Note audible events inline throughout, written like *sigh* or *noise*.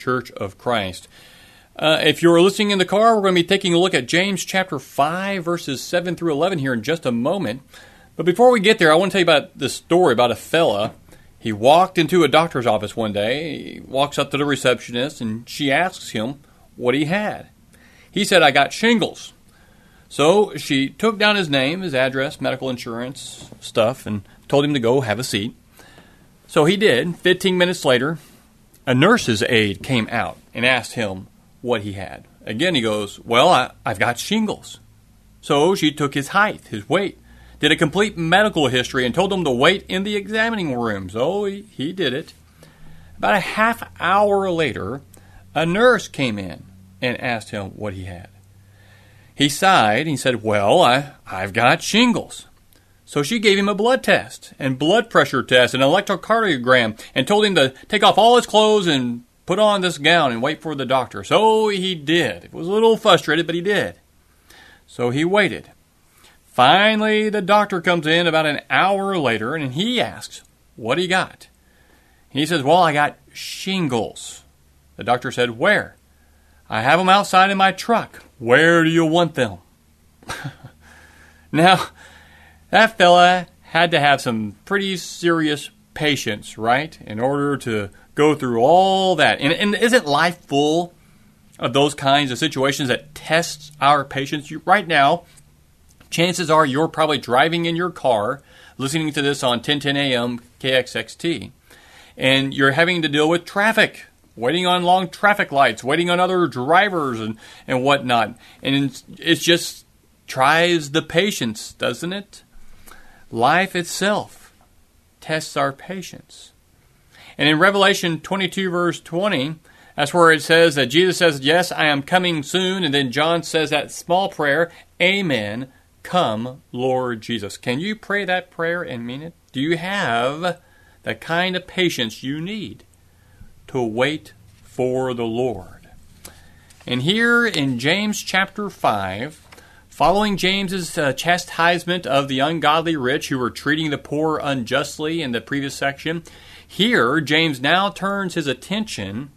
Church of Christ. Uh, if you're listening in the car, we're going to be taking a look at James chapter 5, verses 7 through 11 here in just a moment. But before we get there, I want to tell you about this story about a fella. He walked into a doctor's office one day. He walks up to the receptionist, and she asks him what he had. He said, I got shingles. So she took down his name, his address, medical insurance stuff, and told him to go have a seat. So he did. Fifteen minutes later, a nurse's aide came out and asked him what he had. Again, he goes, Well, I, have got shingles. So she took his height, his weight, did a complete medical history, and told him to wait in the examining room. So he, he did it. About a half hour later, a nurse came in and asked him what he had. He sighed and he said, Well, I, I've got shingles. So she gave him a blood test and blood pressure test and electrocardiogram and told him to take off all his clothes and put on this gown and wait for the doctor. So he did. It was a little frustrated, but he did. So he waited. Finally, the doctor comes in about an hour later and he asks, What he got? He says, Well, I got shingles. The doctor said, Where? I have them outside in my truck. Where do you want them? *laughs* now, that fella had to have some pretty serious patience, right? In order to go through all that. And, and isn't life full of those kinds of situations that tests our patience? You, right now, chances are you're probably driving in your car listening to this on 1010 AM KXXT, and you're having to deal with traffic, waiting on long traffic lights, waiting on other drivers and, and whatnot. And it just tries the patience, doesn't it? Life itself tests our patience. And in Revelation 22, verse 20, that's where it says that Jesus says, Yes, I am coming soon. And then John says that small prayer, Amen, come, Lord Jesus. Can you pray that prayer and mean it? Do you have the kind of patience you need to wait for the Lord? And here in James chapter 5, Following James's uh, chastisement of the ungodly rich who were treating the poor unjustly in the previous section, here James now turns his attention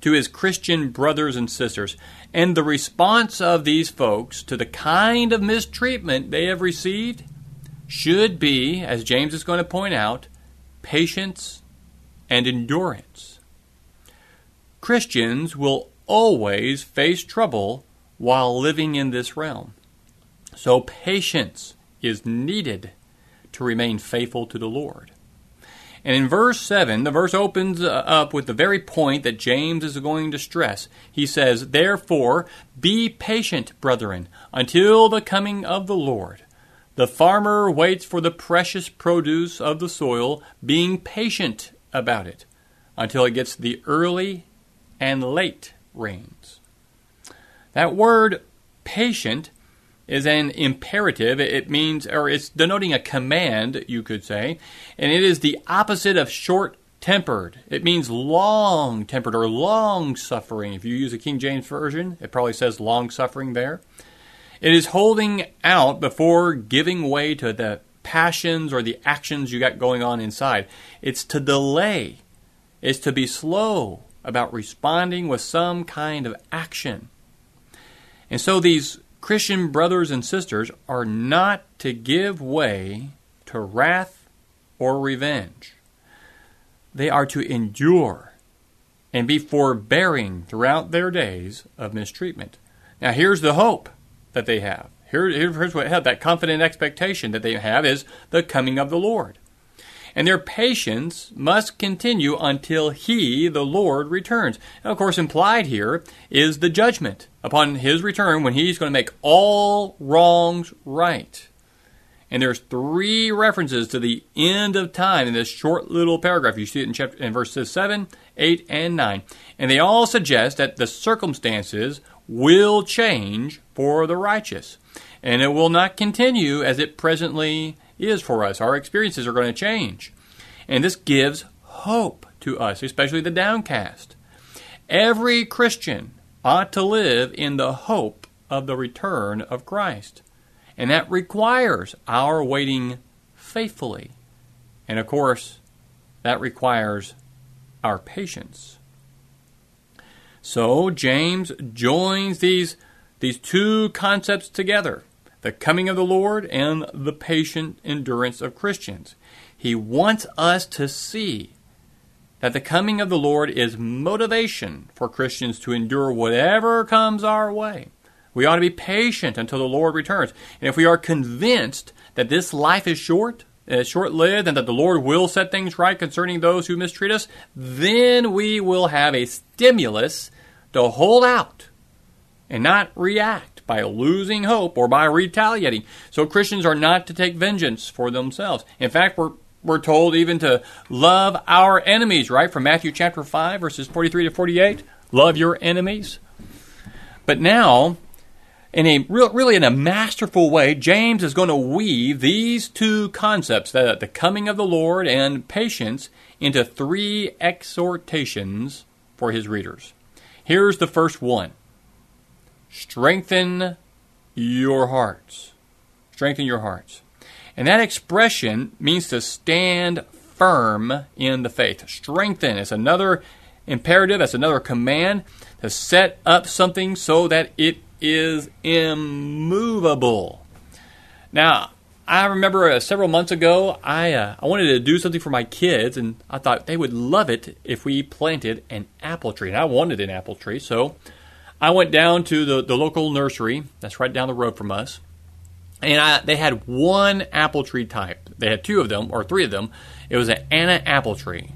to his Christian brothers and sisters and the response of these folks to the kind of mistreatment they have received should be, as James is going to point out, patience and endurance. Christians will always face trouble while living in this realm. So patience is needed to remain faithful to the Lord. And in verse 7, the verse opens uh, up with the very point that James is going to stress. He says, Therefore, be patient, brethren, until the coming of the Lord. The farmer waits for the precious produce of the soil, being patient about it until it gets the early and late rains. That word patient is an imperative. It means, or it's denoting a command, you could say, and it is the opposite of short tempered. It means long tempered or long suffering. If you use a King James Version, it probably says long suffering there. It is holding out before giving way to the passions or the actions you got going on inside. It's to delay, it's to be slow about responding with some kind of action. And so these Christian brothers and sisters are not to give way to wrath or revenge. They are to endure and be forbearing throughout their days of mistreatment. Now, here's the hope that they have. Here, here's what that confident expectation that they have is the coming of the Lord and their patience must continue until he, the Lord, returns. And of course, implied here is the judgment upon his return when he's going to make all wrongs right. And there's three references to the end of time in this short little paragraph. You see it in chapter in verses 7, 8, and 9. And they all suggest that the circumstances will change for the righteous. And it will not continue as it presently is for us. Our experiences are going to change. And this gives hope to us, especially the downcast. Every Christian ought to live in the hope of the return of Christ. And that requires our waiting faithfully. And of course, that requires our patience. So James joins these, these two concepts together the coming of the Lord and the patient endurance of Christians. He wants us to see that the coming of the Lord is motivation for Christians to endure whatever comes our way. We ought to be patient until the Lord returns. And if we are convinced that this life is short, short lived, and that the Lord will set things right concerning those who mistreat us, then we will have a stimulus to hold out and not react by losing hope or by retaliating. So Christians are not to take vengeance for themselves. In fact, we're we're told even to love our enemies, right? From Matthew chapter 5, verses 43 to 48. Love your enemies. But now, in a real, really in a masterful way, James is going to weave these two concepts, the, the coming of the Lord and patience, into three exhortations for his readers. Here's the first one Strengthen your hearts. Strengthen your hearts. And that expression means to stand firm in the faith. Strengthen is another imperative, that's another command to set up something so that it is immovable. Now, I remember uh, several months ago, I uh, I wanted to do something for my kids, and I thought they would love it if we planted an apple tree. And I wanted an apple tree, so I went down to the, the local nursery that's right down the road from us, and I, they had one apple tree type. They had two of them or three of them. It was an Anna apple tree.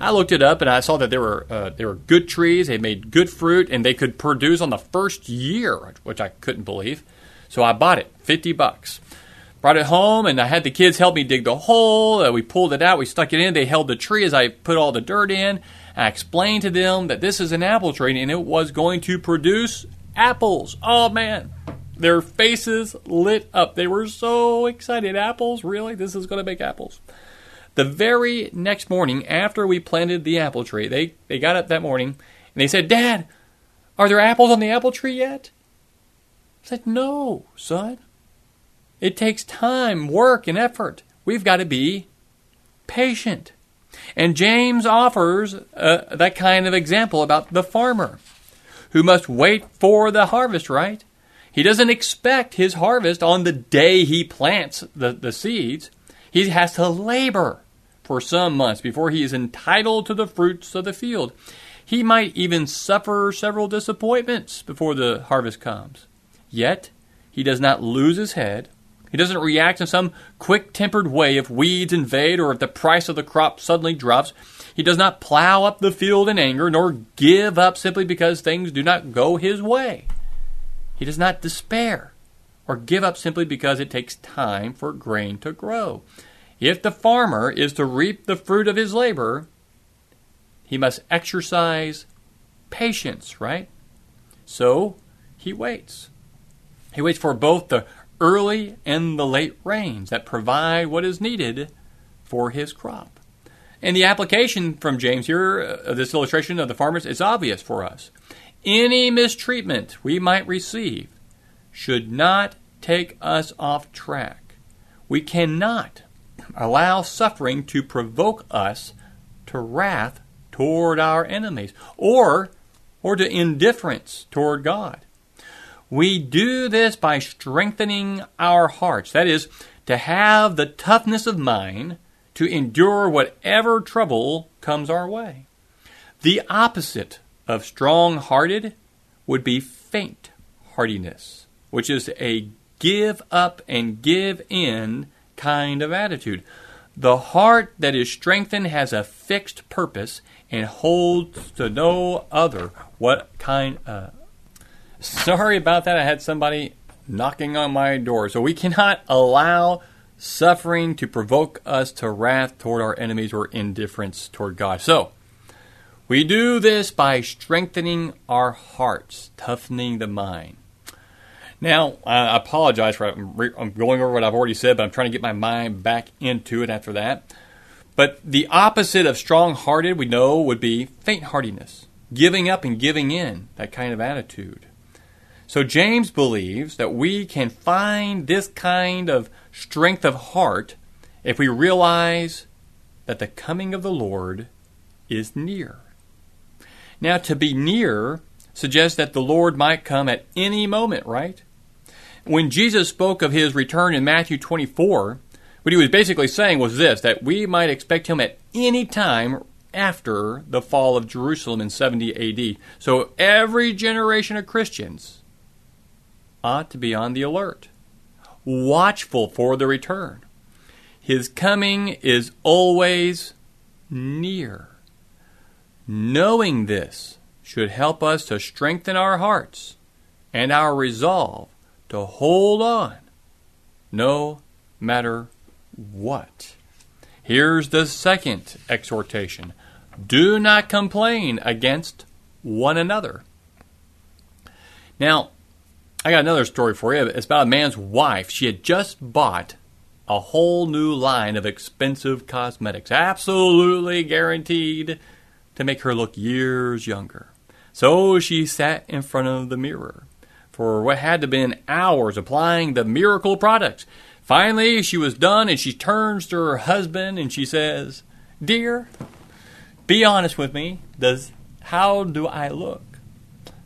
I looked it up and I saw that there were uh, there were good trees. They made good fruit and they could produce on the first year, which I couldn't believe. So I bought it, fifty bucks. Brought it home and I had the kids help me dig the hole. We pulled it out. We stuck it in. They held the tree as I put all the dirt in. I explained to them that this is an apple tree and it was going to produce apples. Oh man, their faces lit up. They were so excited. Apples? Really? This is going to make apples. The very next morning, after we planted the apple tree, they, they got up that morning and they said, Dad, are there apples on the apple tree yet? I said, No, son. It takes time, work, and effort. We've got to be patient. And James offers uh, that kind of example about the farmer who must wait for the harvest, right? He doesn't expect his harvest on the day he plants the, the seeds. He has to labor for some months before he is entitled to the fruits of the field. He might even suffer several disappointments before the harvest comes. Yet, he does not lose his head. He doesn't react in some quick tempered way if weeds invade or if the price of the crop suddenly drops. He does not plow up the field in anger, nor give up simply because things do not go his way. He does not despair or give up simply because it takes time for grain to grow. If the farmer is to reap the fruit of his labor, he must exercise patience, right? So he waits. He waits for both the early and the late rains that provide what is needed for his crop. And the application from James here, uh, this illustration of the farmers, is obvious for us. Any mistreatment we might receive should not take us off track. We cannot allow suffering to provoke us to wrath toward our enemies or or to indifference toward God. We do this by strengthening our hearts. That is, to have the toughness of mind to endure whatever trouble comes our way. The opposite of strong hearted would be faint heartiness, which is a give up and give in kind of attitude. The heart that is strengthened has a fixed purpose and holds to no other. What kind? Uh, sorry about that. I had somebody knocking on my door. So we cannot allow suffering to provoke us to wrath toward our enemies or indifference toward God. So, we do this by strengthening our hearts, toughening the mind. Now, I apologize for I'm going over what I've already said, but I'm trying to get my mind back into it after that. But the opposite of strong hearted, we know, would be faint heartedness, giving up and giving in, that kind of attitude. So James believes that we can find this kind of strength of heart if we realize that the coming of the Lord is near. Now, to be near suggests that the Lord might come at any moment, right? When Jesus spoke of his return in Matthew 24, what he was basically saying was this that we might expect him at any time after the fall of Jerusalem in 70 AD. So every generation of Christians ought to be on the alert, watchful for the return. His coming is always near. Knowing this should help us to strengthen our hearts and our resolve to hold on no matter what. Here's the second exhortation do not complain against one another. Now, I got another story for you. It's about a man's wife. She had just bought a whole new line of expensive cosmetics, absolutely guaranteed to make her look years younger. So she sat in front of the mirror for what had to been hours applying the miracle products. Finally, she was done and she turns to her husband and she says, "Dear, be honest with me. Does how do I look?"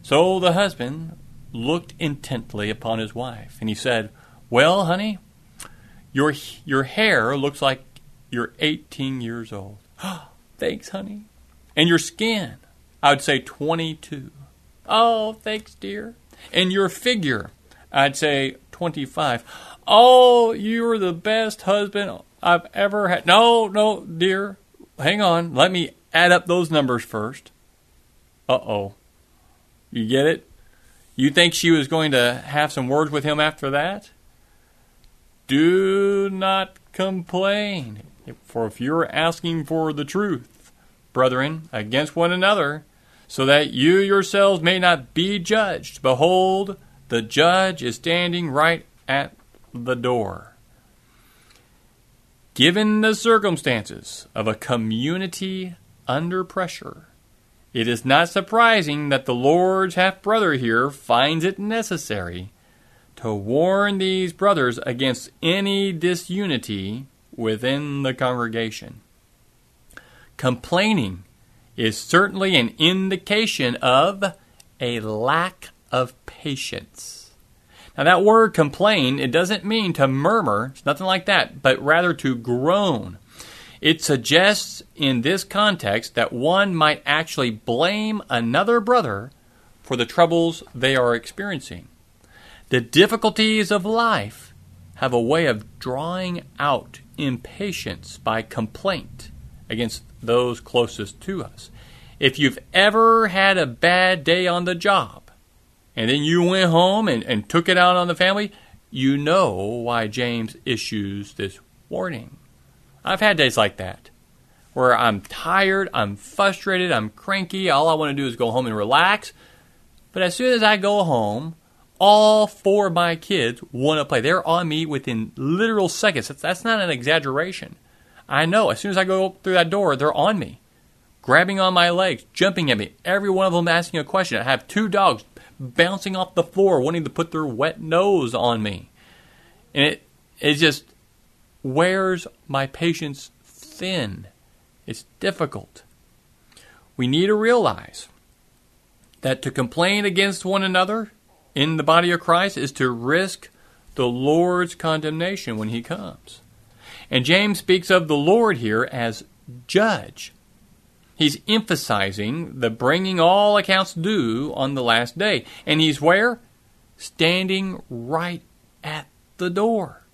So the husband looked intently upon his wife, and he said, Well, honey, your, your hair looks like you're 18 years old. *gasps* thanks, honey. And your skin, I would say 22. Oh, thanks, dear. And your figure, I'd say 25. Oh, you're the best husband I've ever had. No, no, dear. Hang on. Let me add up those numbers first. Uh oh. You get it? You think she was going to have some words with him after that? Do not complain. For if you're asking for the truth, brethren, against one another, so that you yourselves may not be judged, behold, the judge is standing right at the door. Given the circumstances of a community under pressure, it is not surprising that the Lord's half brother here finds it necessary to warn these brothers against any disunity within the congregation. Complaining is certainly an indication of a lack of patience. Now, that word complain, it doesn't mean to murmur, it's nothing like that, but rather to groan it suggests in this context that one might actually blame another brother for the troubles they are experiencing. The difficulties of life have a way of drawing out impatience by complaint against those closest to us. If you've ever had a bad day on the job and then you went home and, and took it out on the family, you know why James issues this warning. I've had days like that where I'm tired, I'm frustrated, I'm cranky. All I want to do is go home and relax. But as soon as I go home, all four of my kids want to play. They're on me within literal seconds. That's, not an exaggeration. I know. As soon as I go through that door, they're on me, grabbing on my legs, jumping at me. Every one of them asking a question. I have two dogs bouncing off the floor, wanting to put their wet nose on me, and it it just wears my patience thin. It's difficult. We need to realize that to complain against one another in the body of Christ is to risk the Lord's condemnation when he comes. And James speaks of the Lord here as judge. He's emphasizing the bringing all accounts due on the last day. And he's where? Standing right at the door.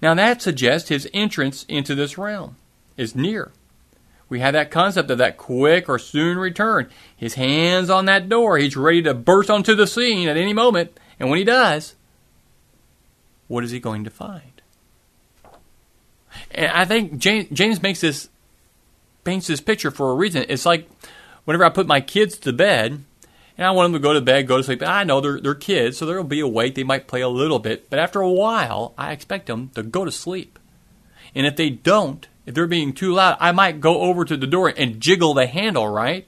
Now that suggests his entrance into this realm is near. We have that concept of that quick or soon return. His hands on that door. He's ready to burst onto the scene at any moment. And when he does, what is he going to find? And I think James, James makes this paints this picture for a reason. It's like whenever I put my kids to bed, and I want them to go to bed, go to sleep. I know they're they're kids, so they'll be awake. They might play a little bit, but after a while, I expect them to go to sleep. And if they don't, if they're being too loud, I might go over to the door and jiggle the handle, right?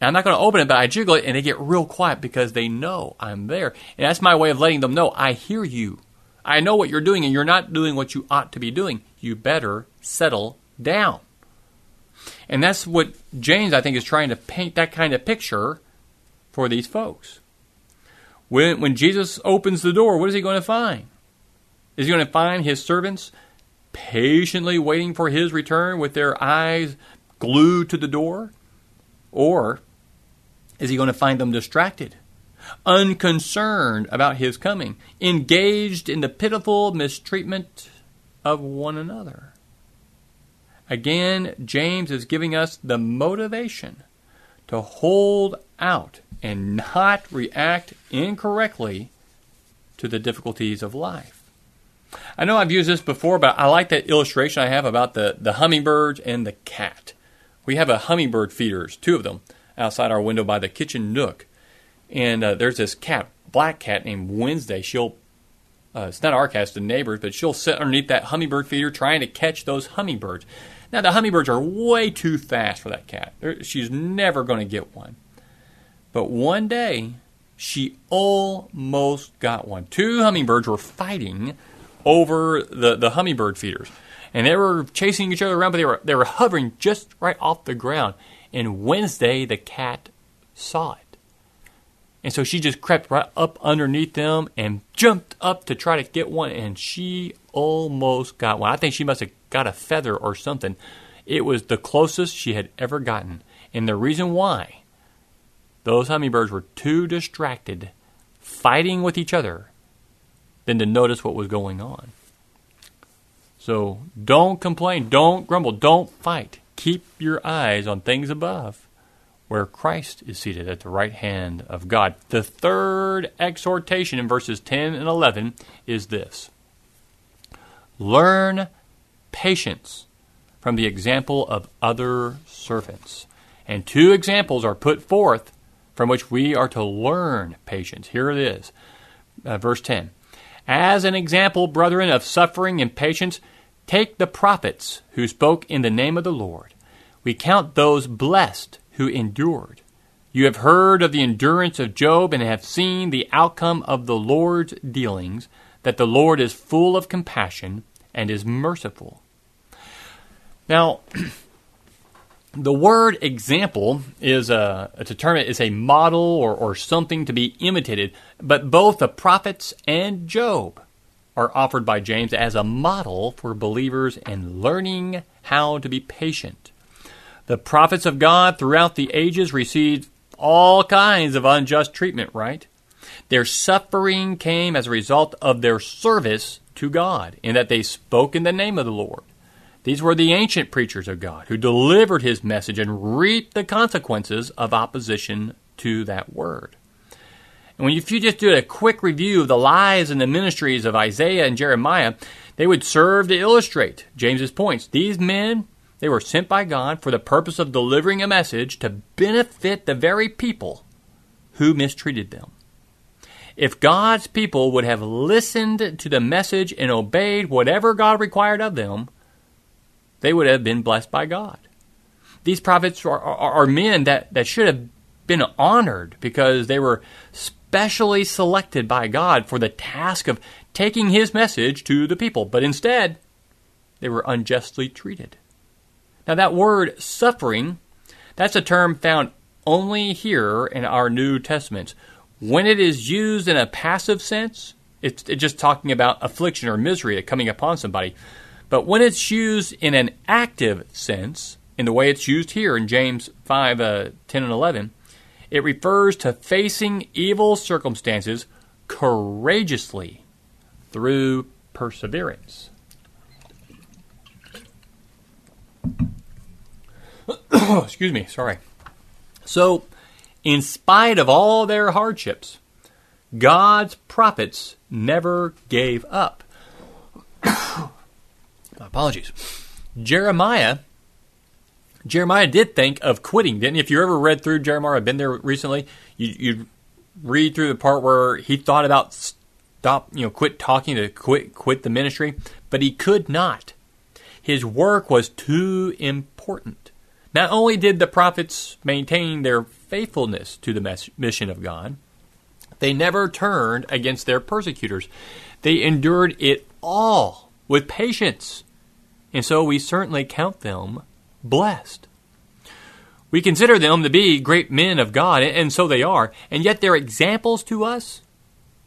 And I'm not going to open it, but I jiggle it, and they get real quiet because they know I'm there. And that's my way of letting them know I hear you. I know what you're doing, and you're not doing what you ought to be doing. You better settle down. And that's what James, I think, is trying to paint that kind of picture for these folks. When, when Jesus opens the door, what is he going to find? Is he going to find his servants patiently waiting for his return with their eyes glued to the door? Or is he going to find them distracted, unconcerned about his coming, engaged in the pitiful mistreatment of one another? Again, James is giving us the motivation to hold out and not react incorrectly to the difficulties of life. I know I've used this before, but I like that illustration I have about the, the hummingbirds and the cat. We have a hummingbird feeders, two of them, outside our window by the kitchen nook. And uh, there's this cat, black cat named Wednesday. She'll, uh, it's not our cat, it's the neighbors, but she'll sit underneath that hummingbird feeder trying to catch those hummingbirds. Now, the hummingbirds are way too fast for that cat. She's never going to get one. But one day, she almost got one. Two hummingbirds were fighting over the, the hummingbird feeders. And they were chasing each other around, but they were, they were hovering just right off the ground. And Wednesday, the cat saw it. And so she just crept right up underneath them and jumped up to try to get one, and she almost got one. I think she must have got a feather or something. It was the closest she had ever gotten. And the reason why those hummingbirds were too distracted fighting with each other than to notice what was going on. So don't complain, don't grumble, don't fight. Keep your eyes on things above, where Christ is seated at the right hand of God. The third exhortation in verses 10 and 11 is this Learn patience from the example of other servants. And two examples are put forth from which we are to learn patience. Here it is, uh, verse 10. As an example, brethren, of suffering and patience, take the prophets who spoke in the name of the Lord. We count those blessed who endured. You have heard of the endurance of Job and have seen the outcome of the Lord's dealings, that the Lord is full of compassion and is merciful. Now, *clears throat* the word example is a, a term is a model or, or something to be imitated, but both the prophets and Job are offered by James as a model for believers in learning how to be patient. The prophets of God throughout the ages received all kinds of unjust treatment, right? Their suffering came as a result of their service to God, in that they spoke in the name of the Lord. These were the ancient preachers of God who delivered his message and reaped the consequences of opposition to that word. And when you, if you just do a quick review of the lives and the ministries of Isaiah and Jeremiah, they would serve to illustrate James's points. These men, they were sent by God for the purpose of delivering a message to benefit the very people who mistreated them. If God's people would have listened to the message and obeyed whatever God required of them, they would have been blessed by God. These prophets are, are, are men that, that should have been honored because they were specially selected by God for the task of taking his message to the people, but instead, they were unjustly treated. Now, that word suffering, that's a term found only here in our New Testaments. When it is used in a passive sense, it's, it's just talking about affliction or misery coming upon somebody. But when it's used in an active sense, in the way it's used here in James 5 uh, 10 and 11, it refers to facing evil circumstances courageously through perseverance. *coughs* Excuse me, sorry. So, in spite of all their hardships, God's prophets never gave up. *coughs* apologies. Jeremiah Jeremiah did think of quitting, didn't he? If you ever read through Jeremiah, I've been there recently, you, you read through the part where he thought about stop, you know, quit talking to quit quit the ministry, but he could not. His work was too important. Not only did the prophets maintain their faithfulness to the mission of God, they never turned against their persecutors. They endured it all with patience. And so we certainly count them blessed. We consider them to be great men of God, and so they are, and yet they're examples to us.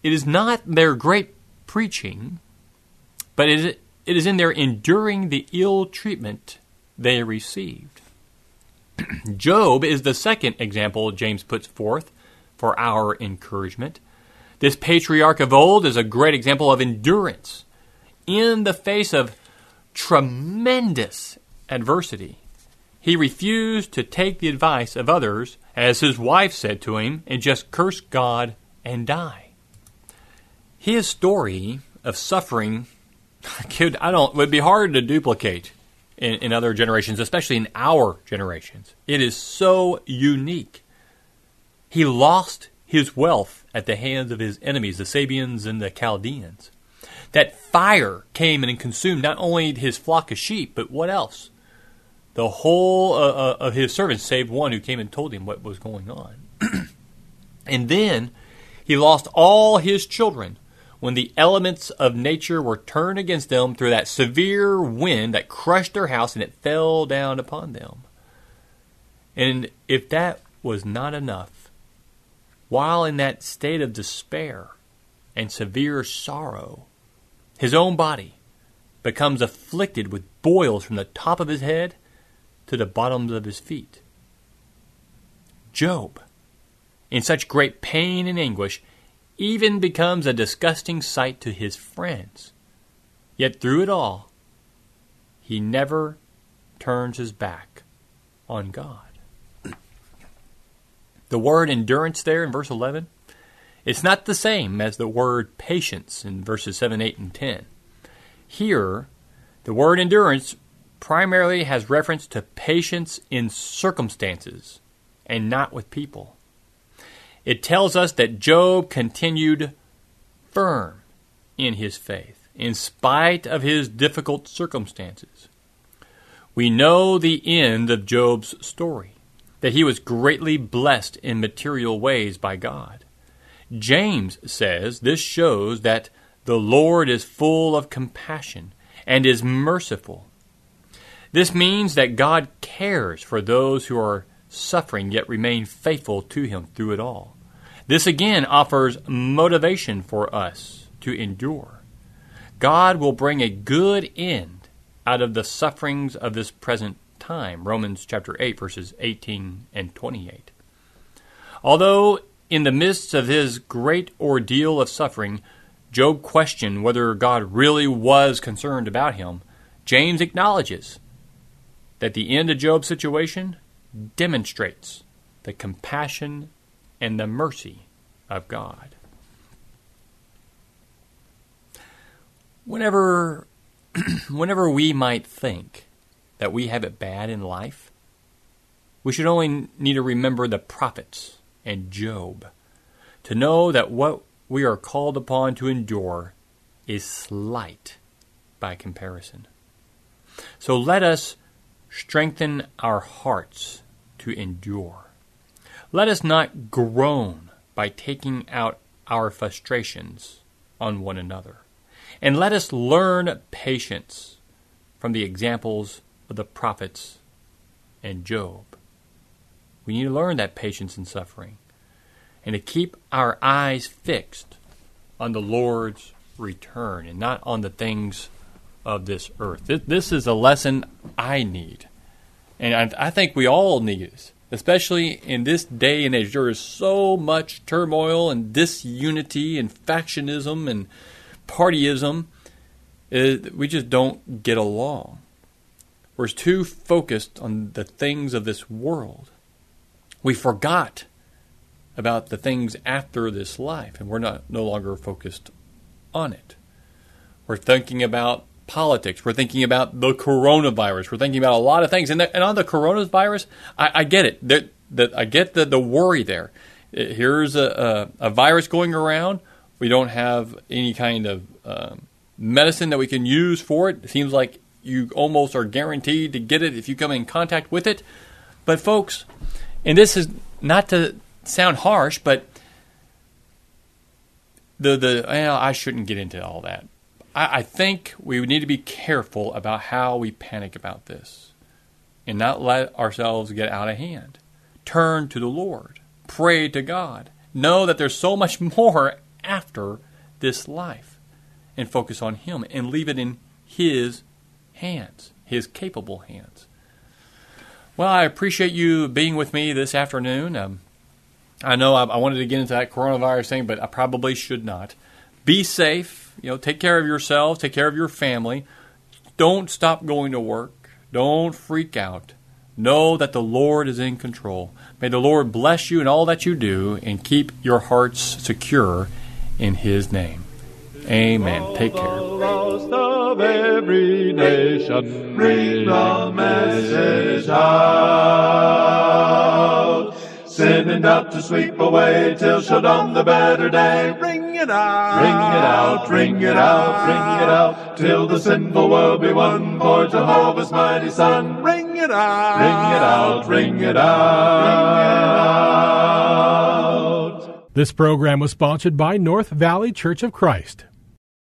It is not their great preaching, but it is in their enduring the ill treatment they received. *clears throat* Job is the second example James puts forth for our encouragement. This patriarch of old is a great example of endurance in the face of tremendous adversity. He refused to take the advice of others, as his wife said to him, and just curse God and die. His story of suffering *laughs* could I don't would be hard to duplicate in, in other generations, especially in our generations. It is so unique. He lost his wealth at the hands of his enemies, the Sabeans and the Chaldeans. That fire came and consumed not only his flock of sheep, but what else? The whole uh, uh, of his servants, save one who came and told him what was going on. *clears throat* and then he lost all his children when the elements of nature were turned against them through that severe wind that crushed their house and it fell down upon them. And if that was not enough, while in that state of despair and severe sorrow, his own body becomes afflicted with boils from the top of his head to the bottoms of his feet. Job, in such great pain and anguish, even becomes a disgusting sight to his friends. Yet through it all, he never turns his back on God. The word endurance there in verse 11, it's not the same as the word patience in verses 7, 8, and 10. Here, the word endurance primarily has reference to patience in circumstances and not with people. It tells us that Job continued firm in his faith in spite of his difficult circumstances. We know the end of Job's story, that he was greatly blessed in material ways by God. James says this shows that the Lord is full of compassion and is merciful. This means that God cares for those who are suffering yet remain faithful to Him through it all. This again offers motivation for us to endure. God will bring a good end out of the sufferings of this present time. Romans chapter 8 verses 18 and 28. Although in the midst of his great ordeal of suffering, Job questioned whether God really was concerned about him. James acknowledges that the end of Job's situation demonstrates the compassion and the mercy of God. Whenever, *clears throat* whenever we might think that we have it bad in life, we should only need to remember the prophets and Job to know that what we are called upon to endure is slight by comparison. So let us strengthen our hearts to endure. Let us not groan by taking out our frustrations on one another. And let us learn patience from the examples of the prophets and Job. We need to learn that patience in suffering and to keep our eyes fixed on the Lord's return and not on the things of this earth. This is a lesson I need. And I think we all need it, especially in this day and age. There is so much turmoil and disunity and factionism and partyism. We just don't get along. We're too focused on the things of this world. We forgot about the things after this life, and we're not no longer focused on it. We're thinking about politics. We're thinking about the coronavirus. We're thinking about a lot of things. And, the, and on the coronavirus, I, I get it. That, I get the, the worry there. Here's a, a, a, virus going around. We don't have any kind of um, medicine that we can use for it. It seems like you almost are guaranteed to get it if you come in contact with it. But, folks, and this is not to sound harsh, but the the well, I shouldn't get into all that. I, I think we need to be careful about how we panic about this, and not let ourselves get out of hand. Turn to the Lord, pray to God, know that there's so much *laughs* more after this life, and focus on Him and leave it in His hands, His capable hands. Well, I appreciate you being with me this afternoon. Um, I know I, I, wanted to get into that coronavirus thing, but I probably should not. Be safe. You know, take care of yourself. Take care of your family. Don't stop going to work. Don't freak out. Know that the Lord is in control. May the Lord bless you in all that you do and keep your hearts secure in His name. Amen. Take care. Of every nation, bring the message out. Sending out to sweep away till shall dawn the better day. Ring it out, ring it out, ring it out, ring it out, till the sinful world be won for Jehovah's mighty Son. Ring it out, ring it out, ring it out. This program was sponsored by North Valley Church of Christ.